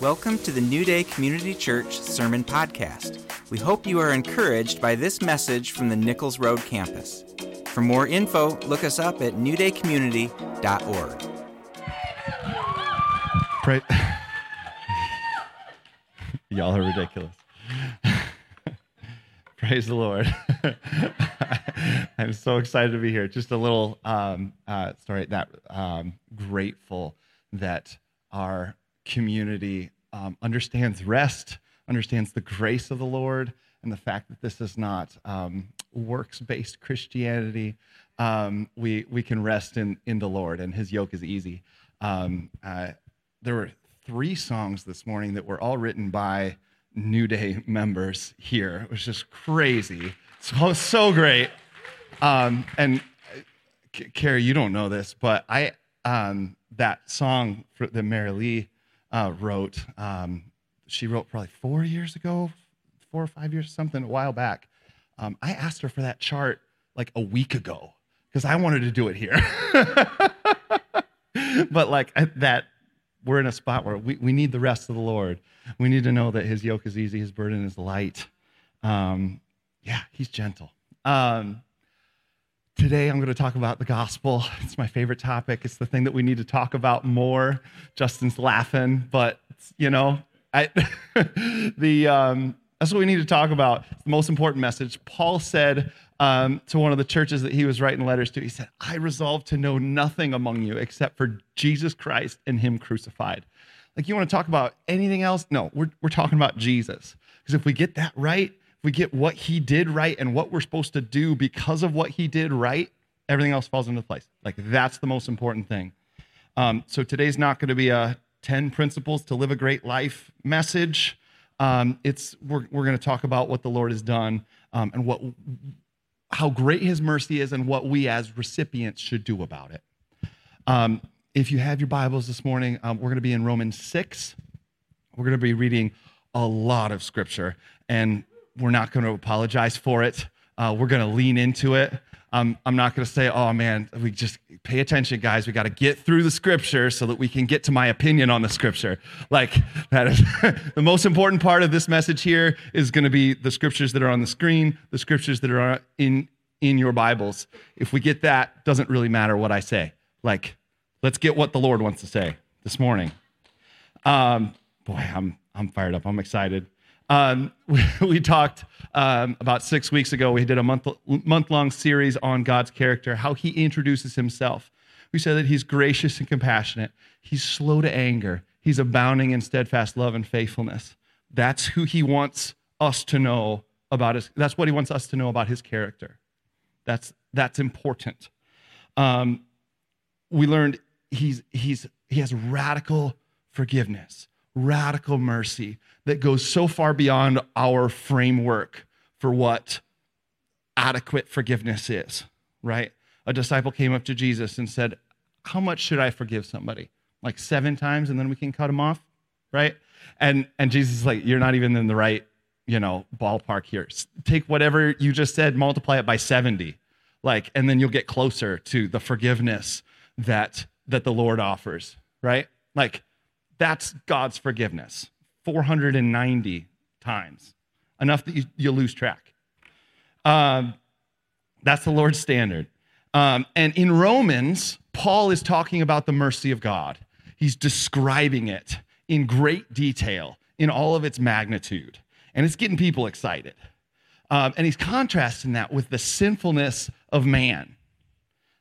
Welcome to the New Day Community Church Sermon Podcast. We hope you are encouraged by this message from the Nichols Road campus. For more info, look us up at newdaycommunity.org. Pray. Y'all are ridiculous. Praise the Lord. I'm so excited to be here. Just a little um, uh, story that um, grateful that our community um, understands rest, understands the grace of the Lord, and the fact that this is not um, works based Christianity. Um, we, we can rest in, in the Lord, and his yoke is easy. Um, uh, there were three songs this morning that were all written by New Day members here. It was just crazy. So, so great. Um, and uh, Carrie, you don't know this, but I um, that song for that Mary Lee uh, wrote, um, she wrote probably four years ago, four or five years, something a while back. Um, I asked her for that chart like a week ago because I wanted to do it here. but like that, we're in a spot where we, we need the rest of the Lord. We need to know that his yoke is easy, his burden is light. Um, yeah, he's gentle. Um, today I'm going to talk about the gospel. It's my favorite topic. It's the thing that we need to talk about more. Justin's laughing, but you know, I, the um, that's what we need to talk about. The most important message. Paul said um, to one of the churches that he was writing letters to, he said, "I resolve to know nothing among you except for Jesus Christ and Him crucified." Like you want to talk about anything else? No, we're we're talking about Jesus. Because if we get that right, we get what he did right and what we're supposed to do because of what he did right, everything else falls into place. Like that's the most important thing. Um, so today's not going to be a 10 principles to live a great life message. Um, it's we're, we're going to talk about what the Lord has done um, and what how great His mercy is and what we as recipients should do about it. Um, if you have your Bibles this morning, um, we're going to be in Romans six. We're going to be reading a lot of scripture, and we're not going to apologize for it. Uh, we're going to lean into it. Um, I'm not going to say, oh man, we just pay attention, guys. We got to get through the scripture so that we can get to my opinion on the scripture. Like, that is the most important part of this message here is going to be the scriptures that are on the screen, the scriptures that are in, in your Bibles. If we get that, doesn't really matter what I say. Like, let's get what the Lord wants to say this morning. Um, boy, I'm, I'm fired up. I'm excited. Um, we, we, talked um, about six weeks ago. We did a month month long series on God's character, how He introduces Himself. We said that He's gracious and compassionate. He's slow to anger. He's abounding in steadfast love and faithfulness. That's who He wants us to know about His. That's what He wants us to know about His character. That's that's important. Um, we learned He's He's He has radical forgiveness radical mercy that goes so far beyond our framework for what adequate forgiveness is, right? A disciple came up to Jesus and said, How much should I forgive somebody? Like seven times and then we can cut them off, right? And and Jesus is like, You're not even in the right, you know, ballpark here. Take whatever you just said, multiply it by 70. Like, and then you'll get closer to the forgiveness that that the Lord offers, right? Like that's God's forgiveness 490 times, enough that you, you lose track. Um, that's the Lord's standard. Um, and in Romans, Paul is talking about the mercy of God. He's describing it in great detail, in all of its magnitude. And it's getting people excited. Um, and he's contrasting that with the sinfulness of man.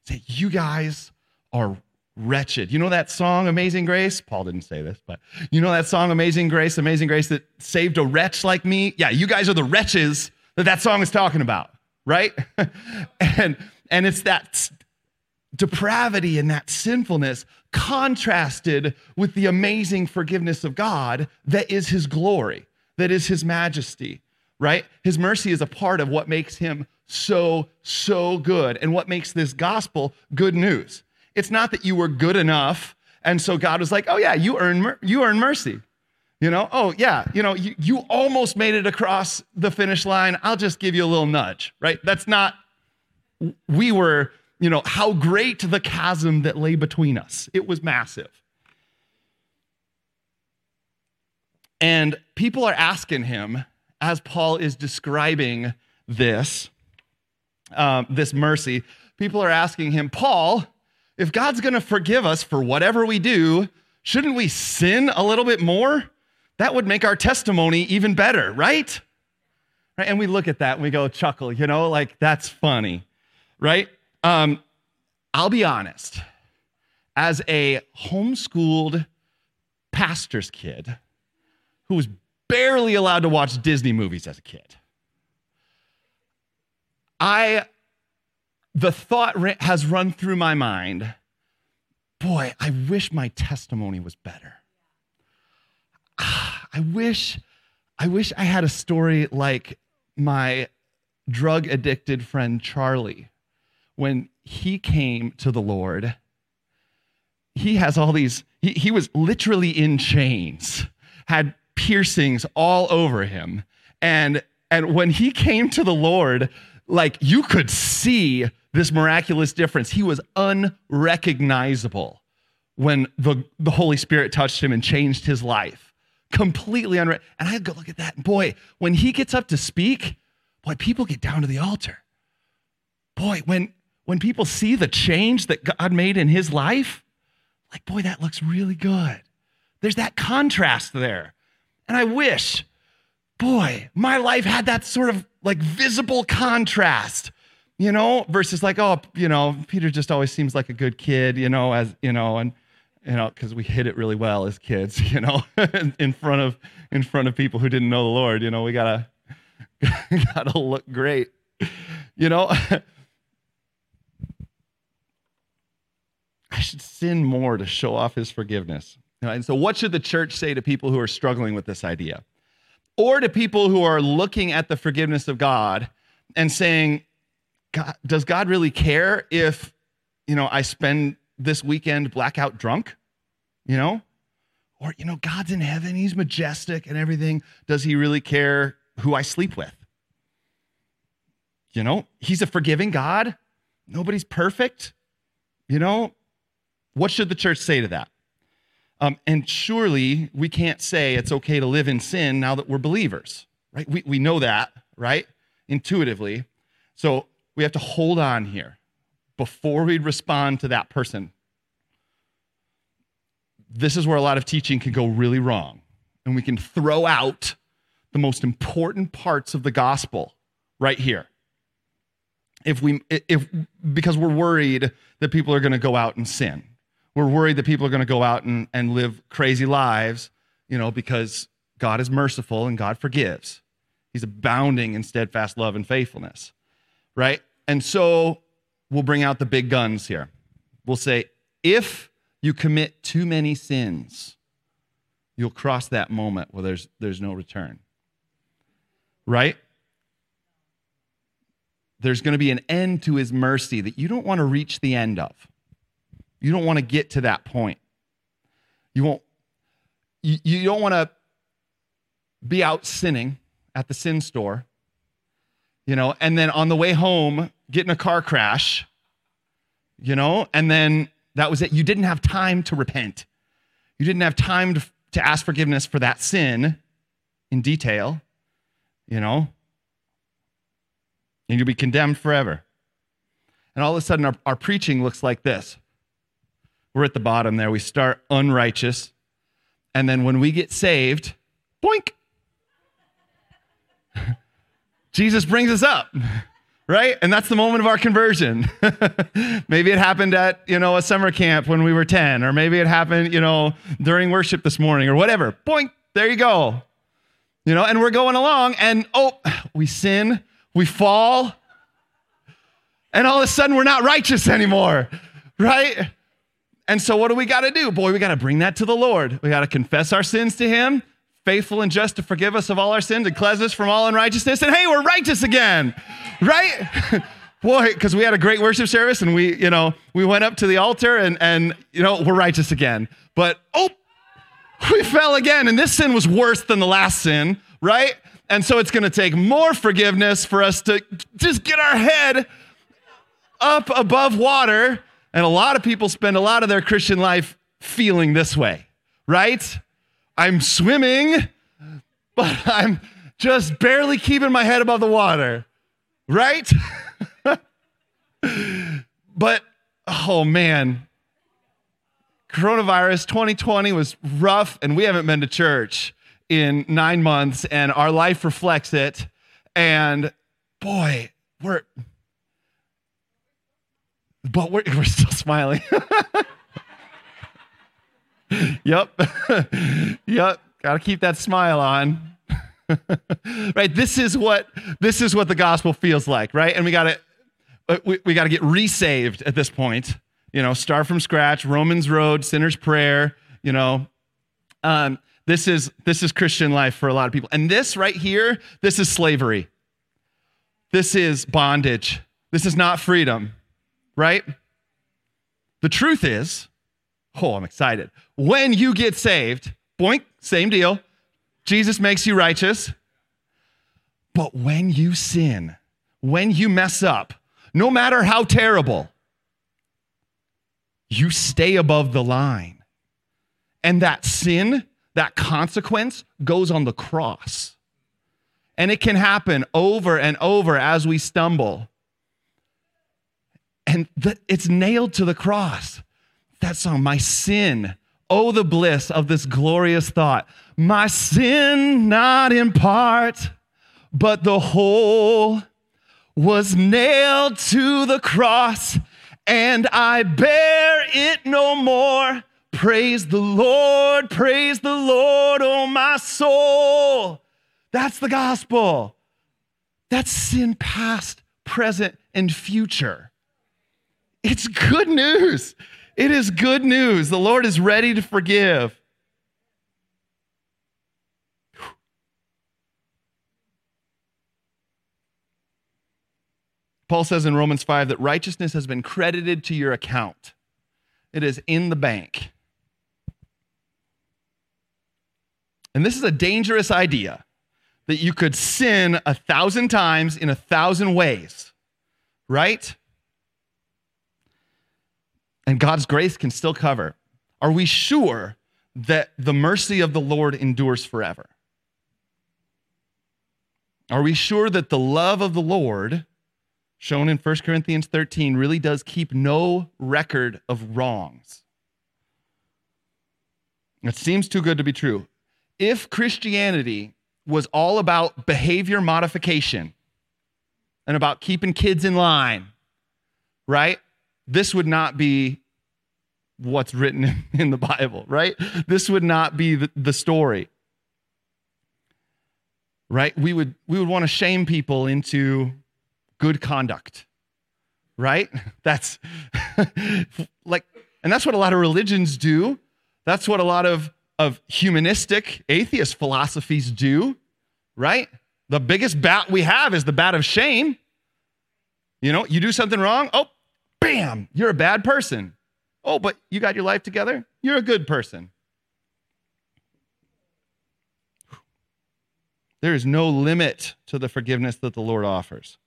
Say, you guys are wretched. You know that song, Amazing Grace? Paul didn't say this, but you know that song, Amazing Grace, Amazing Grace, that saved a wretch like me? Yeah, you guys are the wretches that that song is talking about, right? and, and it's that depravity and that sinfulness contrasted with the amazing forgiveness of God that is his glory, that is his majesty, right? His mercy is a part of what makes him so, so good and what makes this gospel good news. It's not that you were good enough. And so God was like, oh, yeah, you earn, you earn mercy. You know, oh, yeah, you know, you, you almost made it across the finish line. I'll just give you a little nudge, right? That's not, we were, you know, how great the chasm that lay between us. It was massive. And people are asking him, as Paul is describing this, um, this mercy, people are asking him, Paul, if God's going to forgive us for whatever we do, shouldn't we sin a little bit more? That would make our testimony even better, right? right? And we look at that and we go, chuckle, you know, like that's funny, right? Um, I'll be honest. As a homeschooled pastor's kid who was barely allowed to watch Disney movies as a kid, I the thought has run through my mind boy, I wish my testimony was better. Ah, I wish I wish I had a story like my drug addicted friend Charlie when he came to the Lord. He has all these he, he was literally in chains, had piercings all over him. And and when he came to the Lord, like you could see this miraculous difference. He was unrecognizable when the, the Holy Spirit touched him and changed his life. Completely unre. And I go look at that. Boy, when he gets up to speak, boy, people get down to the altar. Boy, when when people see the change that God made in his life, like, boy, that looks really good. There's that contrast there. And I wish, boy, my life had that sort of like visible contrast you know, versus like, oh, you know, Peter just always seems like a good kid, you know, as, you know, and, you know, because we hit it really well as kids, you know, in front of, in front of people who didn't know the Lord, you know, we gotta, gotta look great, you know. I should sin more to show off his forgiveness. And so, what should the church say to people who are struggling with this idea? Or to people who are looking at the forgiveness of God and saying, God, does God really care if, you know, I spend this weekend blackout drunk? You know? Or, you know, God's in heaven, he's majestic and everything. Does he really care who I sleep with? You know, he's a forgiving God. Nobody's perfect. You know, what should the church say to that? Um, and surely we can't say it's okay to live in sin now that we're believers, right? We, we know that, right? Intuitively. So we have to hold on here before we respond to that person. This is where a lot of teaching can go really wrong. And we can throw out the most important parts of the gospel right here. If we if because we're worried that people are going to go out and sin. We're worried that people are going to go out and, and live crazy lives, you know, because God is merciful and God forgives. He's abounding in steadfast love and faithfulness right? And so we'll bring out the big guns here. We'll say, if you commit too many sins, you'll cross that moment where there's, there's no return. Right? There's going to be an end to his mercy that you don't want to reach the end of. You don't want to get to that point. You won't you, you don't want to be out sinning at the sin store you know, and then on the way home, get in a car crash, you know, and then that was it. You didn't have time to repent. You didn't have time to, to ask forgiveness for that sin in detail, you know, and you'll be condemned forever. And all of a sudden, our, our preaching looks like this. We're at the bottom there. We start unrighteous. And then when we get saved, boink, Jesus brings us up, right? And that's the moment of our conversion. maybe it happened at, you know, a summer camp when we were 10, or maybe it happened, you know, during worship this morning or whatever. Point, there you go. You know, and we're going along and oh, we sin, we fall, and all of a sudden we're not righteous anymore, right? And so what do we got to do? Boy, we got to bring that to the Lord. We got to confess our sins to him faithful and just to forgive us of all our sins and cleanse us from all unrighteousness. And hey, we're righteous again, right? Boy, because we had a great worship service and we, you know, we went up to the altar and, and, you know, we're righteous again. But, oh, we fell again. And this sin was worse than the last sin, right? And so it's going to take more forgiveness for us to just get our head up above water. And a lot of people spend a lot of their Christian life feeling this way, right? I'm swimming, but I'm just barely keeping my head above the water, right? but oh man, coronavirus 2020 was rough, and we haven't been to church in nine months, and our life reflects it. And boy, we're but we're, we're still smiling. yep. yep. Got to keep that smile on. right? This is what this is what the gospel feels like, right? And we got to uh, we, we got to get resaved at this point. You know, start from scratch, Romans road, sinner's prayer, you know. Um, this is this is Christian life for a lot of people. And this right here, this is slavery. This is bondage. This is not freedom right? The truth is, oh, I'm excited. When you get saved, boink, same deal. Jesus makes you righteous. But when you sin, when you mess up, no matter how terrible, you stay above the line. And that sin, that consequence goes on the cross. And it can happen over and over as we stumble and the, it's nailed to the cross. That song, My Sin. Oh, the bliss of this glorious thought. My sin, not in part, but the whole, was nailed to the cross, and I bear it no more. Praise the Lord, praise the Lord, oh my soul. That's the gospel. That's sin past, present, and future. It's good news. It is good news. The Lord is ready to forgive. Paul says in Romans 5 that righteousness has been credited to your account, it is in the bank. And this is a dangerous idea that you could sin a thousand times in a thousand ways, right? And God's grace can still cover, are we sure that the mercy of the Lord endures forever? Are we sure that the love of the Lord, shown in 1 Corinthians 13, really does keep no record of wrongs? It seems too good to be true. If Christianity was all about behavior modification and about keeping kids in line, right? This would not be what's written in the Bible, right? This would not be the, the story. Right? We would we would want to shame people into good conduct. Right? That's like and that's what a lot of religions do. That's what a lot of of humanistic atheist philosophies do, right? The biggest bat we have is the bat of shame. You know, you do something wrong, oh, bam, you're a bad person. Oh, but you got your life together? You're a good person. There is no limit to the forgiveness that the Lord offers.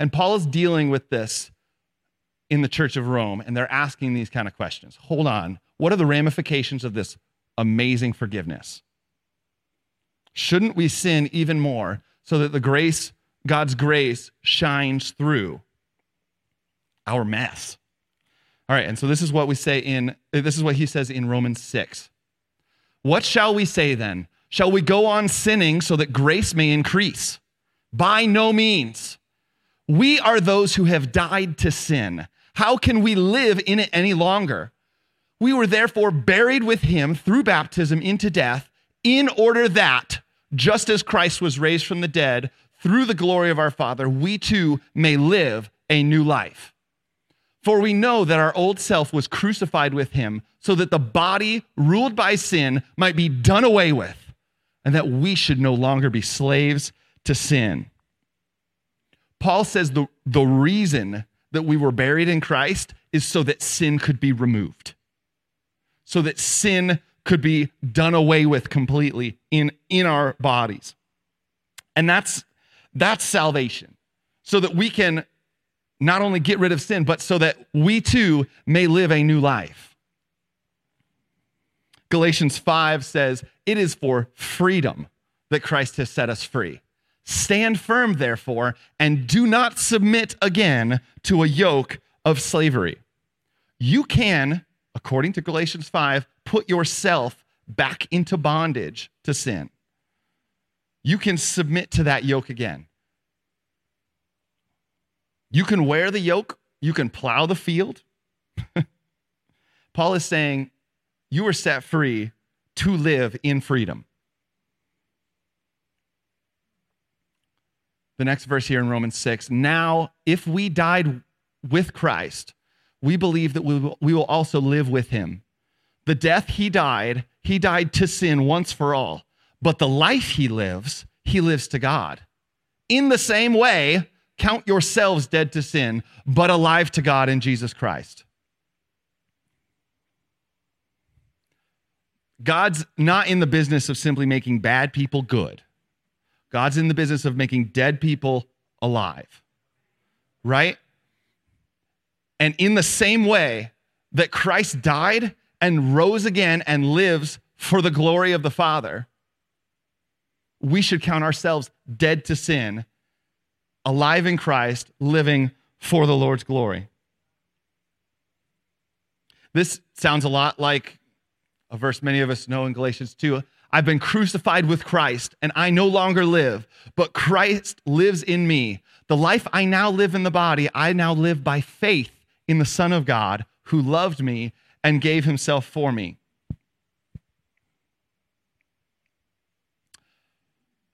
And Paul is dealing with this in the church of Rome, and they're asking these kind of questions. Hold on. What are the ramifications of this amazing forgiveness? Shouldn't we sin even more so that the grace, God's grace, shines through? Our mess. All right, and so this is what we say in uh, this is what he says in Romans 6. What shall we say then? Shall we go on sinning so that grace may increase? By no means. We are those who have died to sin. How can we live in it any longer? We were therefore buried with him through baptism into death, in order that, just as Christ was raised from the dead through the glory of our Father, we too may live a new life. For we know that our old self was crucified with him so that the body ruled by sin might be done away with, and that we should no longer be slaves to sin. Paul says the, the reason that we were buried in Christ is so that sin could be removed, so that sin could be done away with completely in, in our bodies. And that's, that's salvation, so that we can not only get rid of sin, but so that we too may live a new life. Galatians 5 says, It is for freedom that Christ has set us free. Stand firm, therefore, and do not submit again to a yoke of slavery. You can, according to Galatians 5, put yourself back into bondage to sin. You can submit to that yoke again. You can wear the yoke, you can plow the field. Paul is saying, You were set free to live in freedom. The next verse here in Romans 6 Now, if we died with Christ, we believe that we will, we will also live with him. The death he died, he died to sin once for all. But the life he lives, he lives to God. In the same way, count yourselves dead to sin, but alive to God in Jesus Christ. God's not in the business of simply making bad people good. God's in the business of making dead people alive. Right? And in the same way that Christ died and rose again and lives for the glory of the Father, we should count ourselves dead to sin, alive in Christ, living for the Lord's glory. This sounds a lot like a verse many of us know in Galatians 2. I've been crucified with Christ, and I no longer live, but Christ lives in me. The life I now live in the body, I now live by faith in the Son of God who loved me and gave himself for me.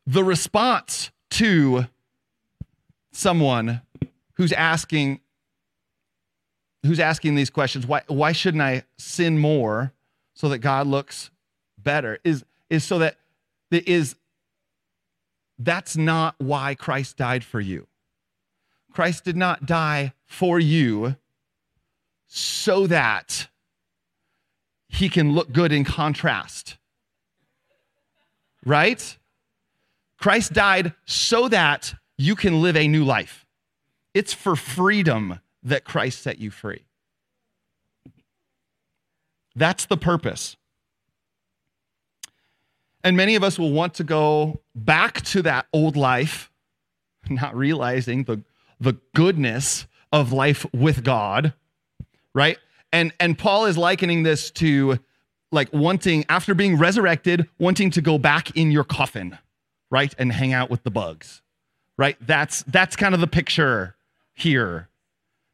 The response to someone who's asking who's asking these questions why, why shouldn't i sin more so that god looks better is is so that is that's not why christ died for you christ did not die for you so that he can look good in contrast. Right? Christ died so that you can live a new life. It's for freedom that Christ set you free. That's the purpose. And many of us will want to go back to that old life, not realizing the, the goodness of life with God right? And and Paul is likening this to like wanting after being resurrected, wanting to go back in your coffin, right? And hang out with the bugs. Right? That's that's kind of the picture here.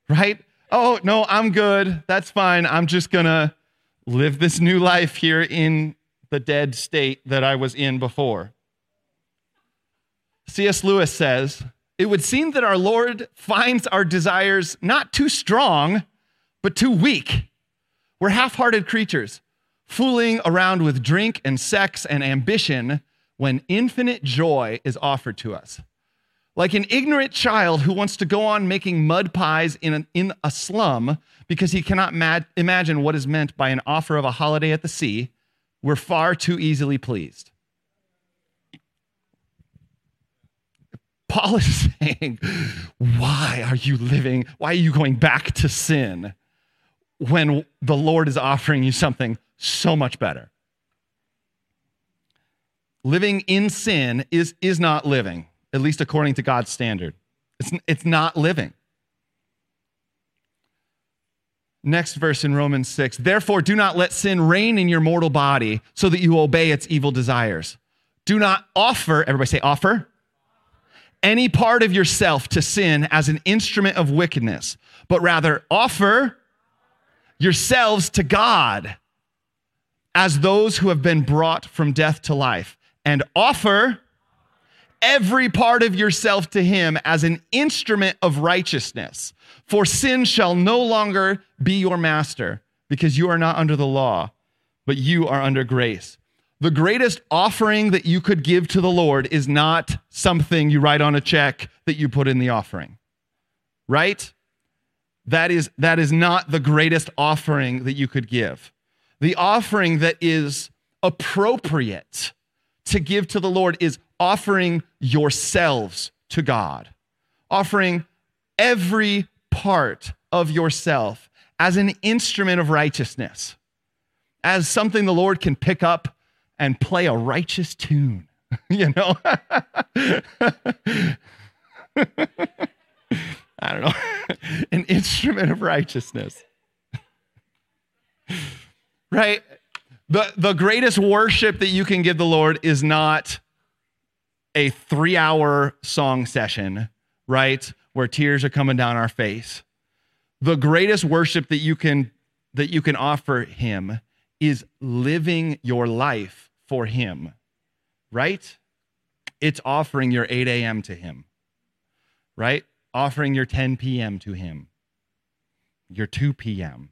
Right? Oh, no, I'm good. That's fine. I'm just going to live this new life here in the dead state that I was in before. C.S. Lewis says, It would seem that our Lord finds our desires not too strong, but too weak. We're half hearted creatures, fooling around with drink and sex and ambition when infinite joy is offered to us. Like an ignorant child who wants to go on making mud pies in, an, in a slum because he cannot mad, imagine what is meant by an offer of a holiday at the sea, we're far too easily pleased. Paul is saying, Why are you living? Why are you going back to sin? when the Lord is offering you something so much better. Living in sin is, is not living, at least according to God's standard. It's, it's not living. Next verse in Romans 6 Therefore, do not let sin reign in your mortal body so that you obey its evil desires. Do not offer, everybody say offer, any part of yourself to sin as an instrument of wickedness, but rather offer yourselves to God as those who have been brought from death to life, and offer every part of yourself to Him as an instrument of righteousness. For sin shall no longer be your master, because you are not under the law, but you are under grace. The greatest offering that you could give to the Lord is not something you write on a check that you put in the offering, right? that is, that is not the greatest offering that you could give. The offering that is appropriate to give to the Lord is offering yourselves to God, offering every part of yourself as an instrument of righteousness, as something the Lord can pick up and play a righteous tune, you know? I don't know. An instrument of righteousness. right? The, the greatest worship that you can give the Lord is not a three hour song session, right? Where tears are coming down our face. The greatest worship that you can that you can offer him is living your life for him, right? It's offering your 8 a.m. to him, right? Offering your 10 p.m. to him, your 2 p.m.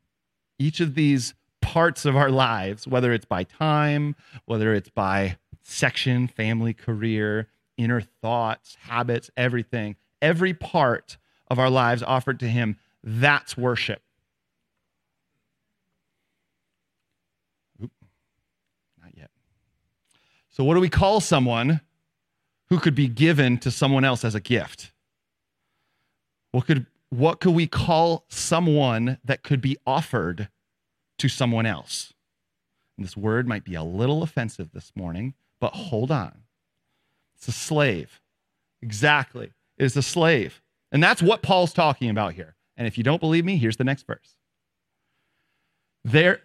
Each of these parts of our lives, whether it's by time, whether it's by section, family, career, inner thoughts, habits, everything, every part of our lives offered to Him, that's worship. Oop, not yet. So, what do we call someone who could be given to someone else as a gift? What could, what could we call someone that could be offered to someone else. And this word might be a little offensive this morning, but hold on. It's a slave. Exactly. It is a slave. And that's what Paul's talking about here. And if you don't believe me, here's the next verse. There,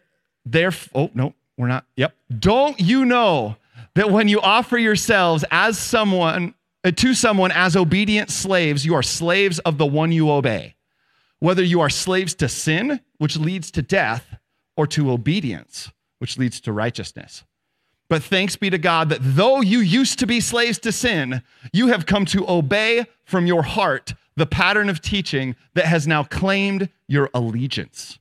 there, oh, no, we're not. Yep. Don't you know that when you offer yourselves as someone, uh, to someone as obedient slaves, you are slaves of the one you obey? Whether you are slaves to sin, which leads to death, or to obedience, which leads to righteousness. But thanks be to God that though you used to be slaves to sin, you have come to obey from your heart the pattern of teaching that has now claimed your allegiance.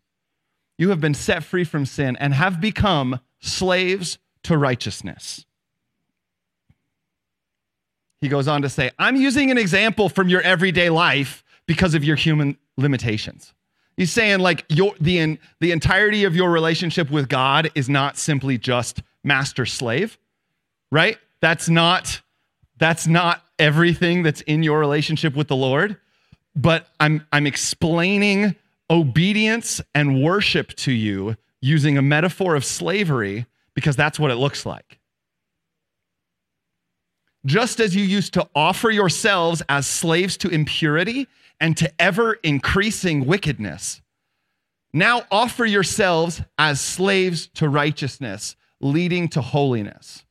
You have been set free from sin and have become slaves to righteousness. He goes on to say, I'm using an example from your everyday life because of your human limitations. He's saying like your the the entirety of your relationship with God is not simply just master slave, right? That's not that's not everything that's in your relationship with the Lord, but I'm I'm explaining obedience and worship to you using a metaphor of slavery because that's what it looks like. Just as you used to offer yourselves as slaves to impurity and to ever increasing wickedness. Now offer yourselves as slaves to righteousness, leading to holiness.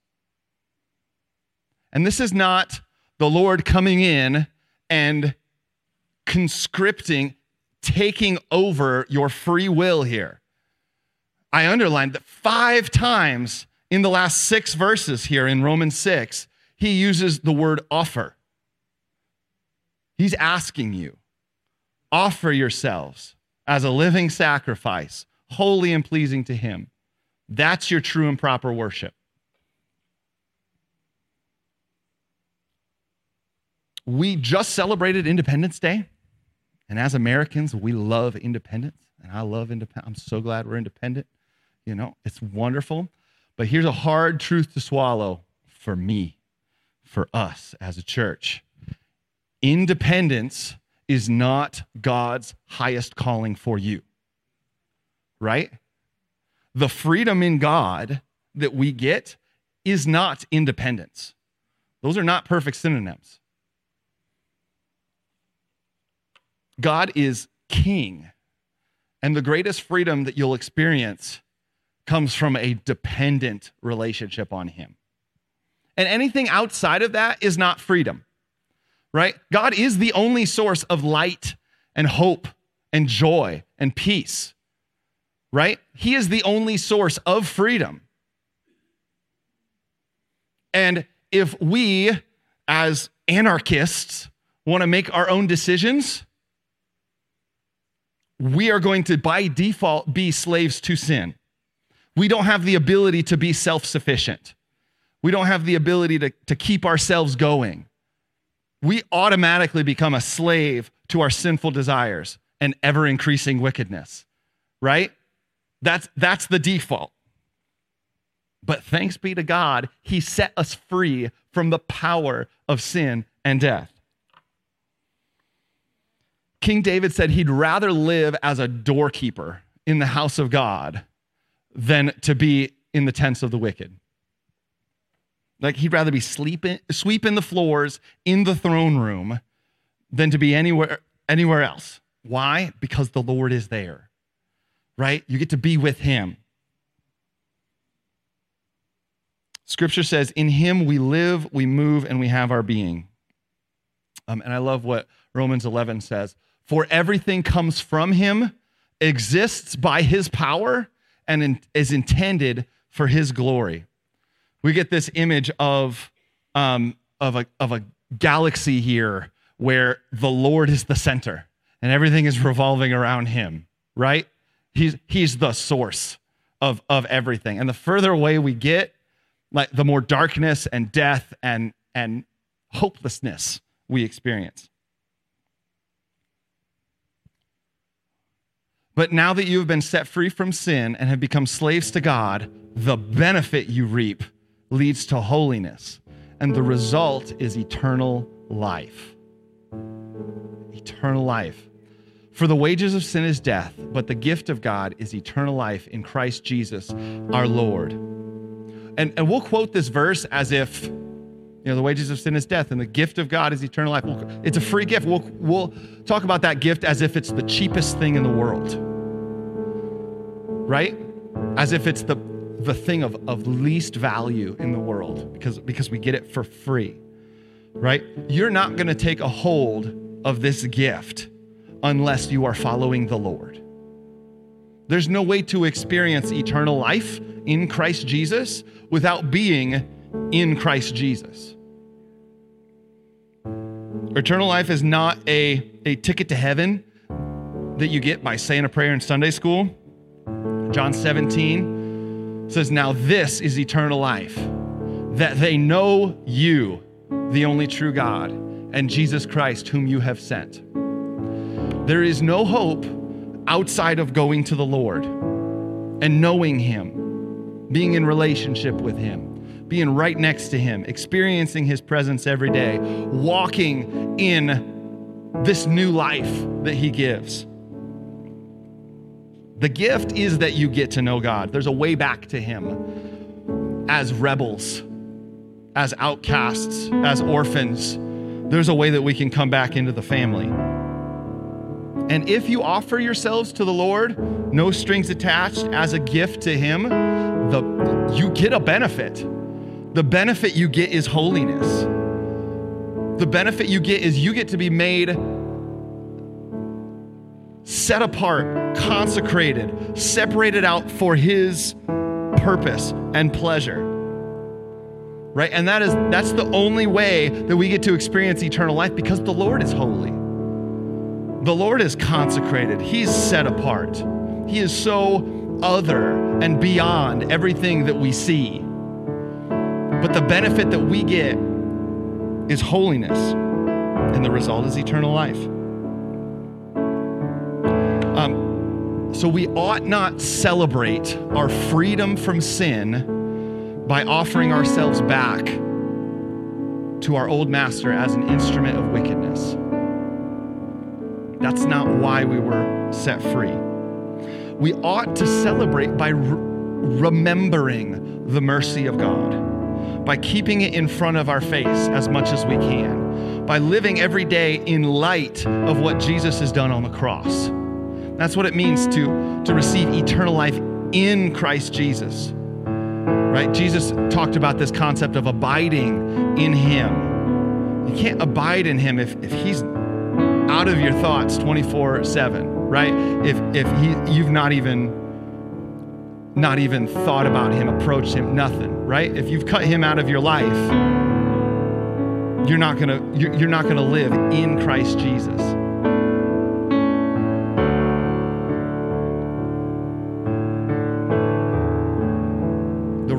And this is not the Lord coming in and conscripting, taking over your free will here. I underlined that five times in the last six verses here in Romans 6, he uses the word offer. He's asking you, offer yourselves as a living sacrifice, holy and pleasing to Him. That's your true and proper worship. We just celebrated Independence Day. And as Americans, we love independence. And I love independence. I'm so glad we're independent. You know, it's wonderful. But here's a hard truth to swallow for me, for us as a church independence is not God's highest calling for you. Right? The freedom in God that we get is not independence. Those are not perfect synonyms. God is king. And the greatest freedom that you'll experience comes from a dependent relationship on Him. And anything outside of that is not freedom right? God is the only source of light and hope and joy and peace, right? He is the only source of freedom. And if we, as anarchists, want to make our own decisions, we are going to, by default, be slaves to sin. We don't have the ability to be self sufficient. We don't have the ability to, to keep ourselves going we automatically become a slave to our sinful desires and ever increasing wickedness, right? That's, that's the default. But thanks be to God, He set us free from the power of sin and death. King David said he'd rather live as a doorkeeper in the house of God than to be in the tents of the wicked. Like he'd rather be sleeping, sweeping the floors in the throne room than to be anywhere anywhere else. Why? Because the Lord is there. Right? You get to be with him. Scripture says, In him we live, we move, and we have our being. Um, and I love what Romans 11 says For everything comes from him, exists by his power, and in, is intended for his glory. We get this image of, um, of, a, of a galaxy here where the Lord is the center and everything is revolving around him, right? He's, he's the source of, of everything. And the further away we get, like the more darkness and death and, and hopelessness we experience. But now that you have been set free from sin and have become slaves to God, the benefit you reap leads to holiness, and the result is eternal life. Eternal life. For the wages of sin is death, but the gift of God is eternal life in Christ Jesus our Lord. And, and we'll quote this verse as if, you know, the wages of sin is death and the gift of God is eternal life. It's a free gift. We'll, we'll talk about that gift as if it's the cheapest thing in the world, right? As if it's the, the thing of, of least value in the world because, because we get it for free, right? You're not going to take a hold of this gift unless you are following the Lord. There's no way to experience eternal life in Christ Jesus without being in Christ Jesus. Eternal life is not a, a ticket to heaven that you get by saying a prayer in Sunday school. John 17 says, Now this is eternal life, that they know you, the only true God, and Jesus Christ, whom you have sent. There is no hope outside of going to the Lord and knowing Him, being in relationship with Him, being right next to Him, experiencing His presence every day, walking in this new life that He gives. The gift is that you get to know God. There's a way back to Him as rebels, as outcasts, as orphans. There's a way that we can come back into the family. And if you offer yourselves to the Lord, no strings attached, as a gift to Him, the, you get a benefit. The benefit you get is holiness. The benefit you get is you get to be made set apart, consecrated, separated out for His purpose and pleasure. Right? And that is that's the only way that we get to experience eternal life because the Lord is holy. The Lord is consecrated, He's set apart. He is so other and beyond everything that we see. But the benefit that we get is holiness, and the result is eternal life. So we ought not celebrate our freedom from sin by offering ourselves back to our old master as an instrument of wickedness. That's not why we were set free. We ought to celebrate by re- remembering the mercy of God, by keeping it in front of our face as much as we can, by living every day in light of what Jesus has done on the cross. That's what it means to, to receive eternal life in Christ Jesus. Right? Jesus talked about this concept of abiding in Him. You can't abide in Him if, if He's out of your thoughts 24 7 right if if he you've not even not even thought about him approached him nothing right if you've cut him out of your life you're not gonna you're, you're not gonna live in christ jesus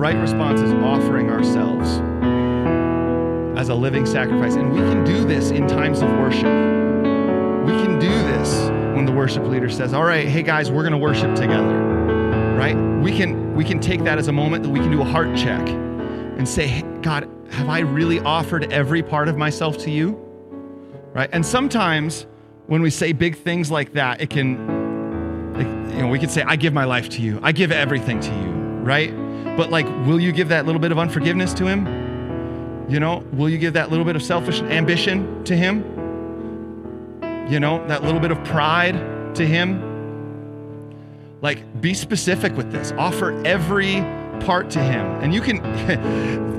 right response is offering ourselves as a living sacrifice and we can do this in times of worship we can do this when the worship leader says, "All right, hey guys, we're going to worship together." Right? We can we can take that as a moment that we can do a heart check and say, hey, "God, have I really offered every part of myself to you?" Right? And sometimes when we say big things like that, it can it, you know, we could say, "I give my life to you. I give everything to you." Right? But like, will you give that little bit of unforgiveness to him? You know, will you give that little bit of selfish ambition to Him? You know, that little bit of pride to Him? Like, be specific with this. Offer every part to Him. And you can,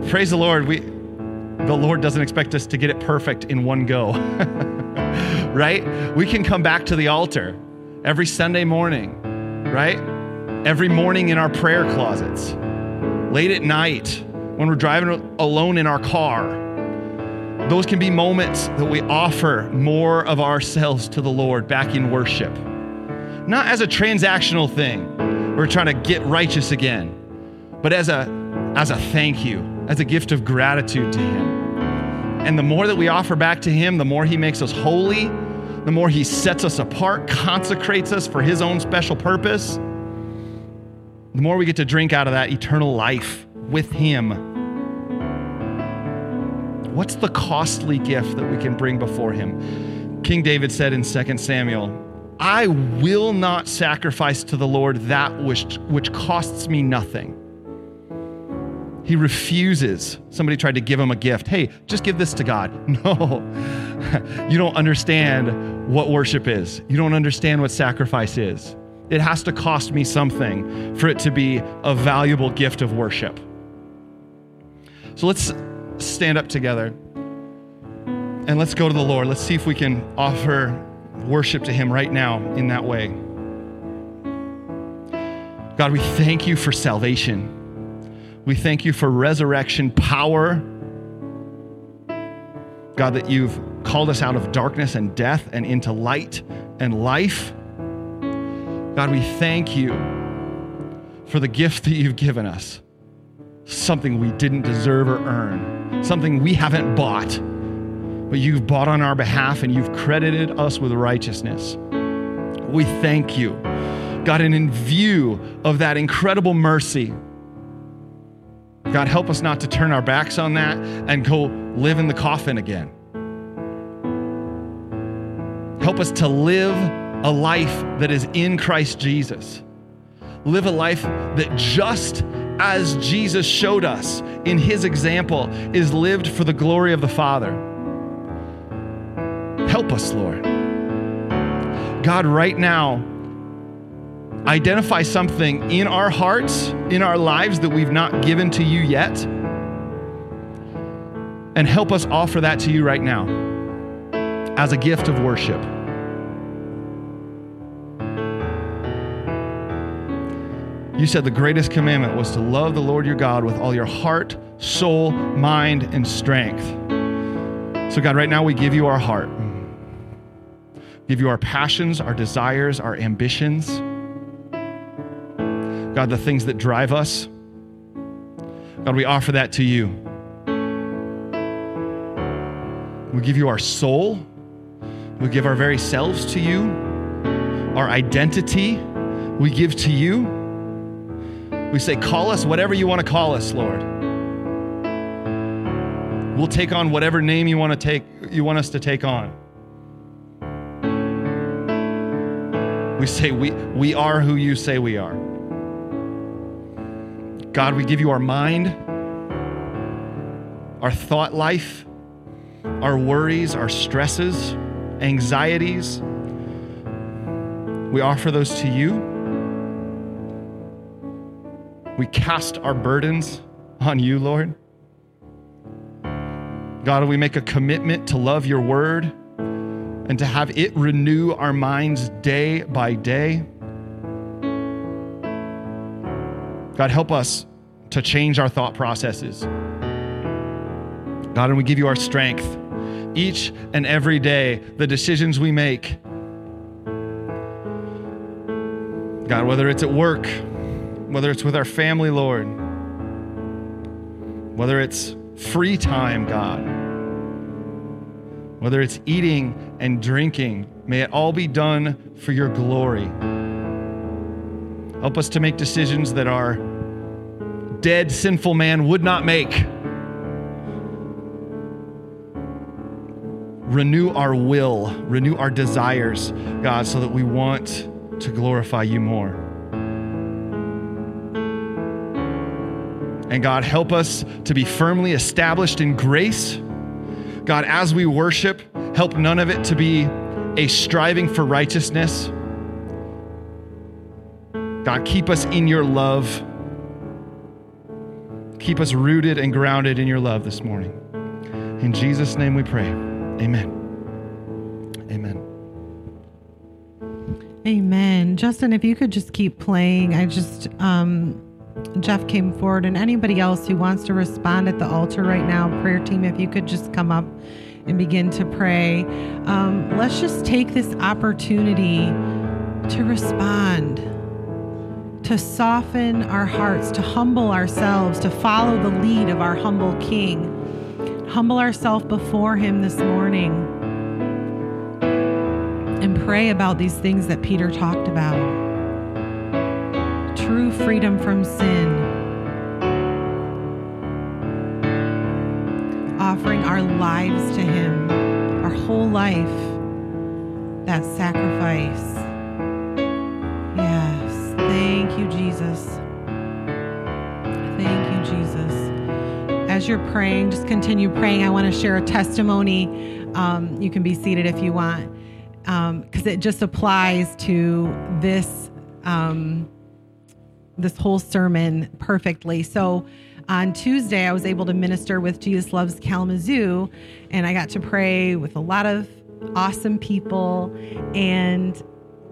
praise the Lord, we, the Lord doesn't expect us to get it perfect in one go, right? We can come back to the altar every Sunday morning, right? Every morning in our prayer closets, late at night when we're driving alone in our car. Those can be moments that we offer more of ourselves to the Lord back in worship. Not as a transactional thing, we're trying to get righteous again, but as a, as a thank you, as a gift of gratitude to Him. And the more that we offer back to Him, the more He makes us holy, the more He sets us apart, consecrates us for His own special purpose, the more we get to drink out of that eternal life with Him. What's the costly gift that we can bring before Him? King David said in 2 Samuel, I will not sacrifice to the Lord that which, which costs me nothing. He refuses. Somebody tried to give him a gift. Hey, just give this to God. No, you don't understand what worship is. You don't understand what sacrifice is. It has to cost me something for it to be a valuable gift of worship. So let's stand up together and let's go to the Lord. Let's see if we can offer worship to Him right now in that way. God, we thank you for salvation. We thank you for resurrection power. God, that you've called us out of darkness and death and into light and life. God, we thank you for the gift that you've given us. Something we didn't deserve or earn, something we haven't bought, but you've bought on our behalf and you've credited us with righteousness. We thank you. God, and in view of that incredible mercy, God, help us not to turn our backs on that and go live in the coffin again. Help us to live a life that is in Christ Jesus. Live a life that just as Jesus showed us in his example is lived for the glory of the Father. Help us, Lord. God, right now, identify something in our hearts, in our lives that we've not given to you yet, and help us offer that to you right now as a gift of worship. You said the greatest commandment was to love the Lord your God with all your heart, soul, mind, and strength. So, God, right now we give you our heart, give you our passions, our desires, our ambitions. God, the things that drive us. God, we offer that to you. We give you our soul. We give our very selves to you. Our identity we give to you. We say, call us whatever you want to call us, Lord. We'll take on whatever name you want to take you want us to take on. We say we, we are who you say we are. God, we give you our mind, our thought life, our worries, our stresses, anxieties. We offer those to you. We cast our burdens on you, Lord. God, we make a commitment to love your word and to have it renew our minds day by day. God, help us to change our thought processes. God, and we give you our strength each and every day, the decisions we make. God, whether it's at work, whether it's with our family, Lord, whether it's free time, God, whether it's eating and drinking, may it all be done for your glory. Help us to make decisions that our dead, sinful man would not make. Renew our will, renew our desires, God, so that we want to glorify you more. And God, help us to be firmly established in grace. God, as we worship, help none of it to be a striving for righteousness. God, keep us in your love. Keep us rooted and grounded in your love this morning. In Jesus' name we pray. Amen. Amen. Amen. Justin, if you could just keep playing. I just, um, Jeff came forward, and anybody else who wants to respond at the altar right now, prayer team, if you could just come up and begin to pray. Um, let's just take this opportunity to respond, to soften our hearts, to humble ourselves, to follow the lead of our humble King. Humble ourselves before Him this morning and pray about these things that Peter talked about true freedom from sin, offering our lives to Him, our whole life, that sacrifice. Yes, thank you, Jesus. Thank you, Jesus. As you're praying, just continue praying. I want to share a testimony. Um, you can be seated if you want, because um, it just applies to this. Um, this whole sermon perfectly. So on Tuesday, I was able to minister with Jesus Loves Kalamazoo, and I got to pray with a lot of awesome people. And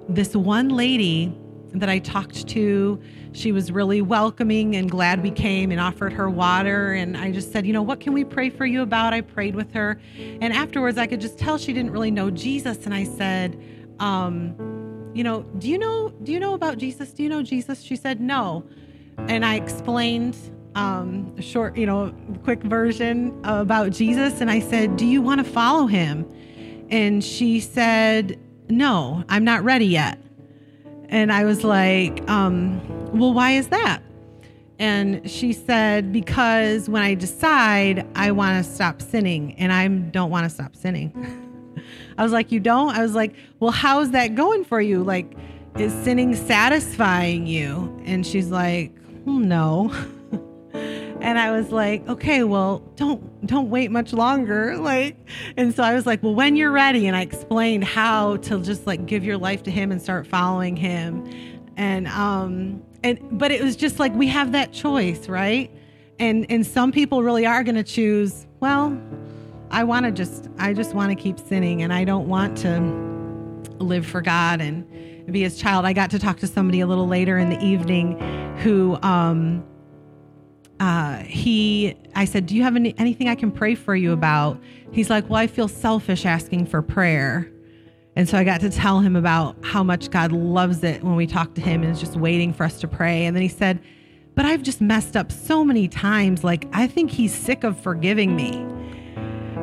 this one lady that I talked to, she was really welcoming and glad we came and offered her water. And I just said, you know, what can we pray for you about? I prayed with her. And afterwards, I could just tell she didn't really know Jesus. And I said, um, you know, do you know do you know about Jesus? Do you know Jesus? She said no. And I explained um, a short, you know, quick version about Jesus and I said, "Do you want to follow him?" And she said, "No, I'm not ready yet." And I was like, um, "Well, why is that?" And she said, "Because when I decide, I want to stop sinning and I don't want to stop sinning." I was like, You don't? I was like, Well, how's that going for you? Like, is sinning satisfying you? And she's like, No. and I was like, Okay, well, don't don't wait much longer. Like, and so I was like, Well, when you're ready, and I explained how to just like give your life to him and start following him. And um and but it was just like we have that choice, right? And and some people really are gonna choose, well, I want to just I just want to keep sinning and I don't want to live for God and be his child. I got to talk to somebody a little later in the evening who um uh he I said, "Do you have any, anything I can pray for you about?" He's like, "Well, I feel selfish asking for prayer." And so I got to tell him about how much God loves it when we talk to him and is just waiting for us to pray. And then he said, "But I've just messed up so many times. Like I think he's sick of forgiving me."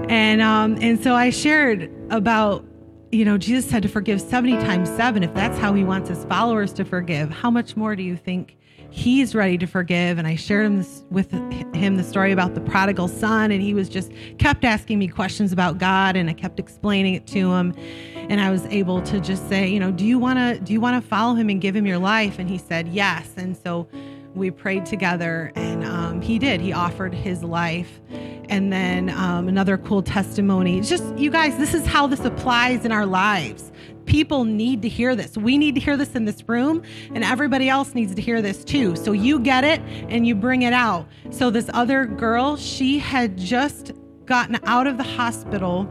And um, and so I shared about, you know, Jesus said to forgive 70 times seven. If that's how he wants his followers to forgive, how much more do you think he's ready to forgive? And I shared him this, with him the story about the prodigal son, and he was just kept asking me questions about God, and I kept explaining it to him. And I was able to just say, you know, do you want to do you want to follow him and give him your life? And he said yes. And so we prayed together, and um, he did. He offered his life. And then um, another cool testimony. Just, you guys, this is how this applies in our lives. People need to hear this. We need to hear this in this room, and everybody else needs to hear this too. So you get it and you bring it out. So, this other girl, she had just gotten out of the hospital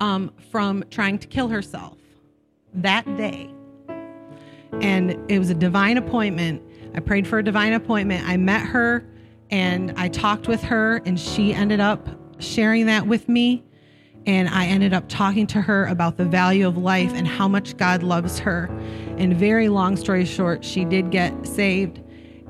um, from trying to kill herself that day. And it was a divine appointment I prayed for a divine appointment. I met her and I talked with her, and she ended up sharing that with me. And I ended up talking to her about the value of life and how much God loves her. And very long story short, she did get saved.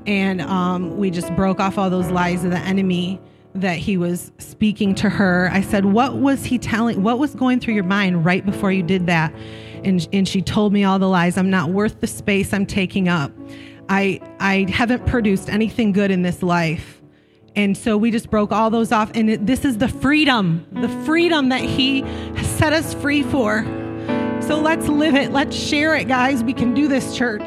And um, we just broke off all those lies of the enemy that he was speaking to her. I said, What was he telling? What was going through your mind right before you did that? And, and she told me all the lies. I'm not worth the space I'm taking up. I I haven't produced anything good in this life. And so we just broke all those off and it, this is the freedom, the freedom that he set us free for. So let's live it. Let's share it, guys. We can do this, church.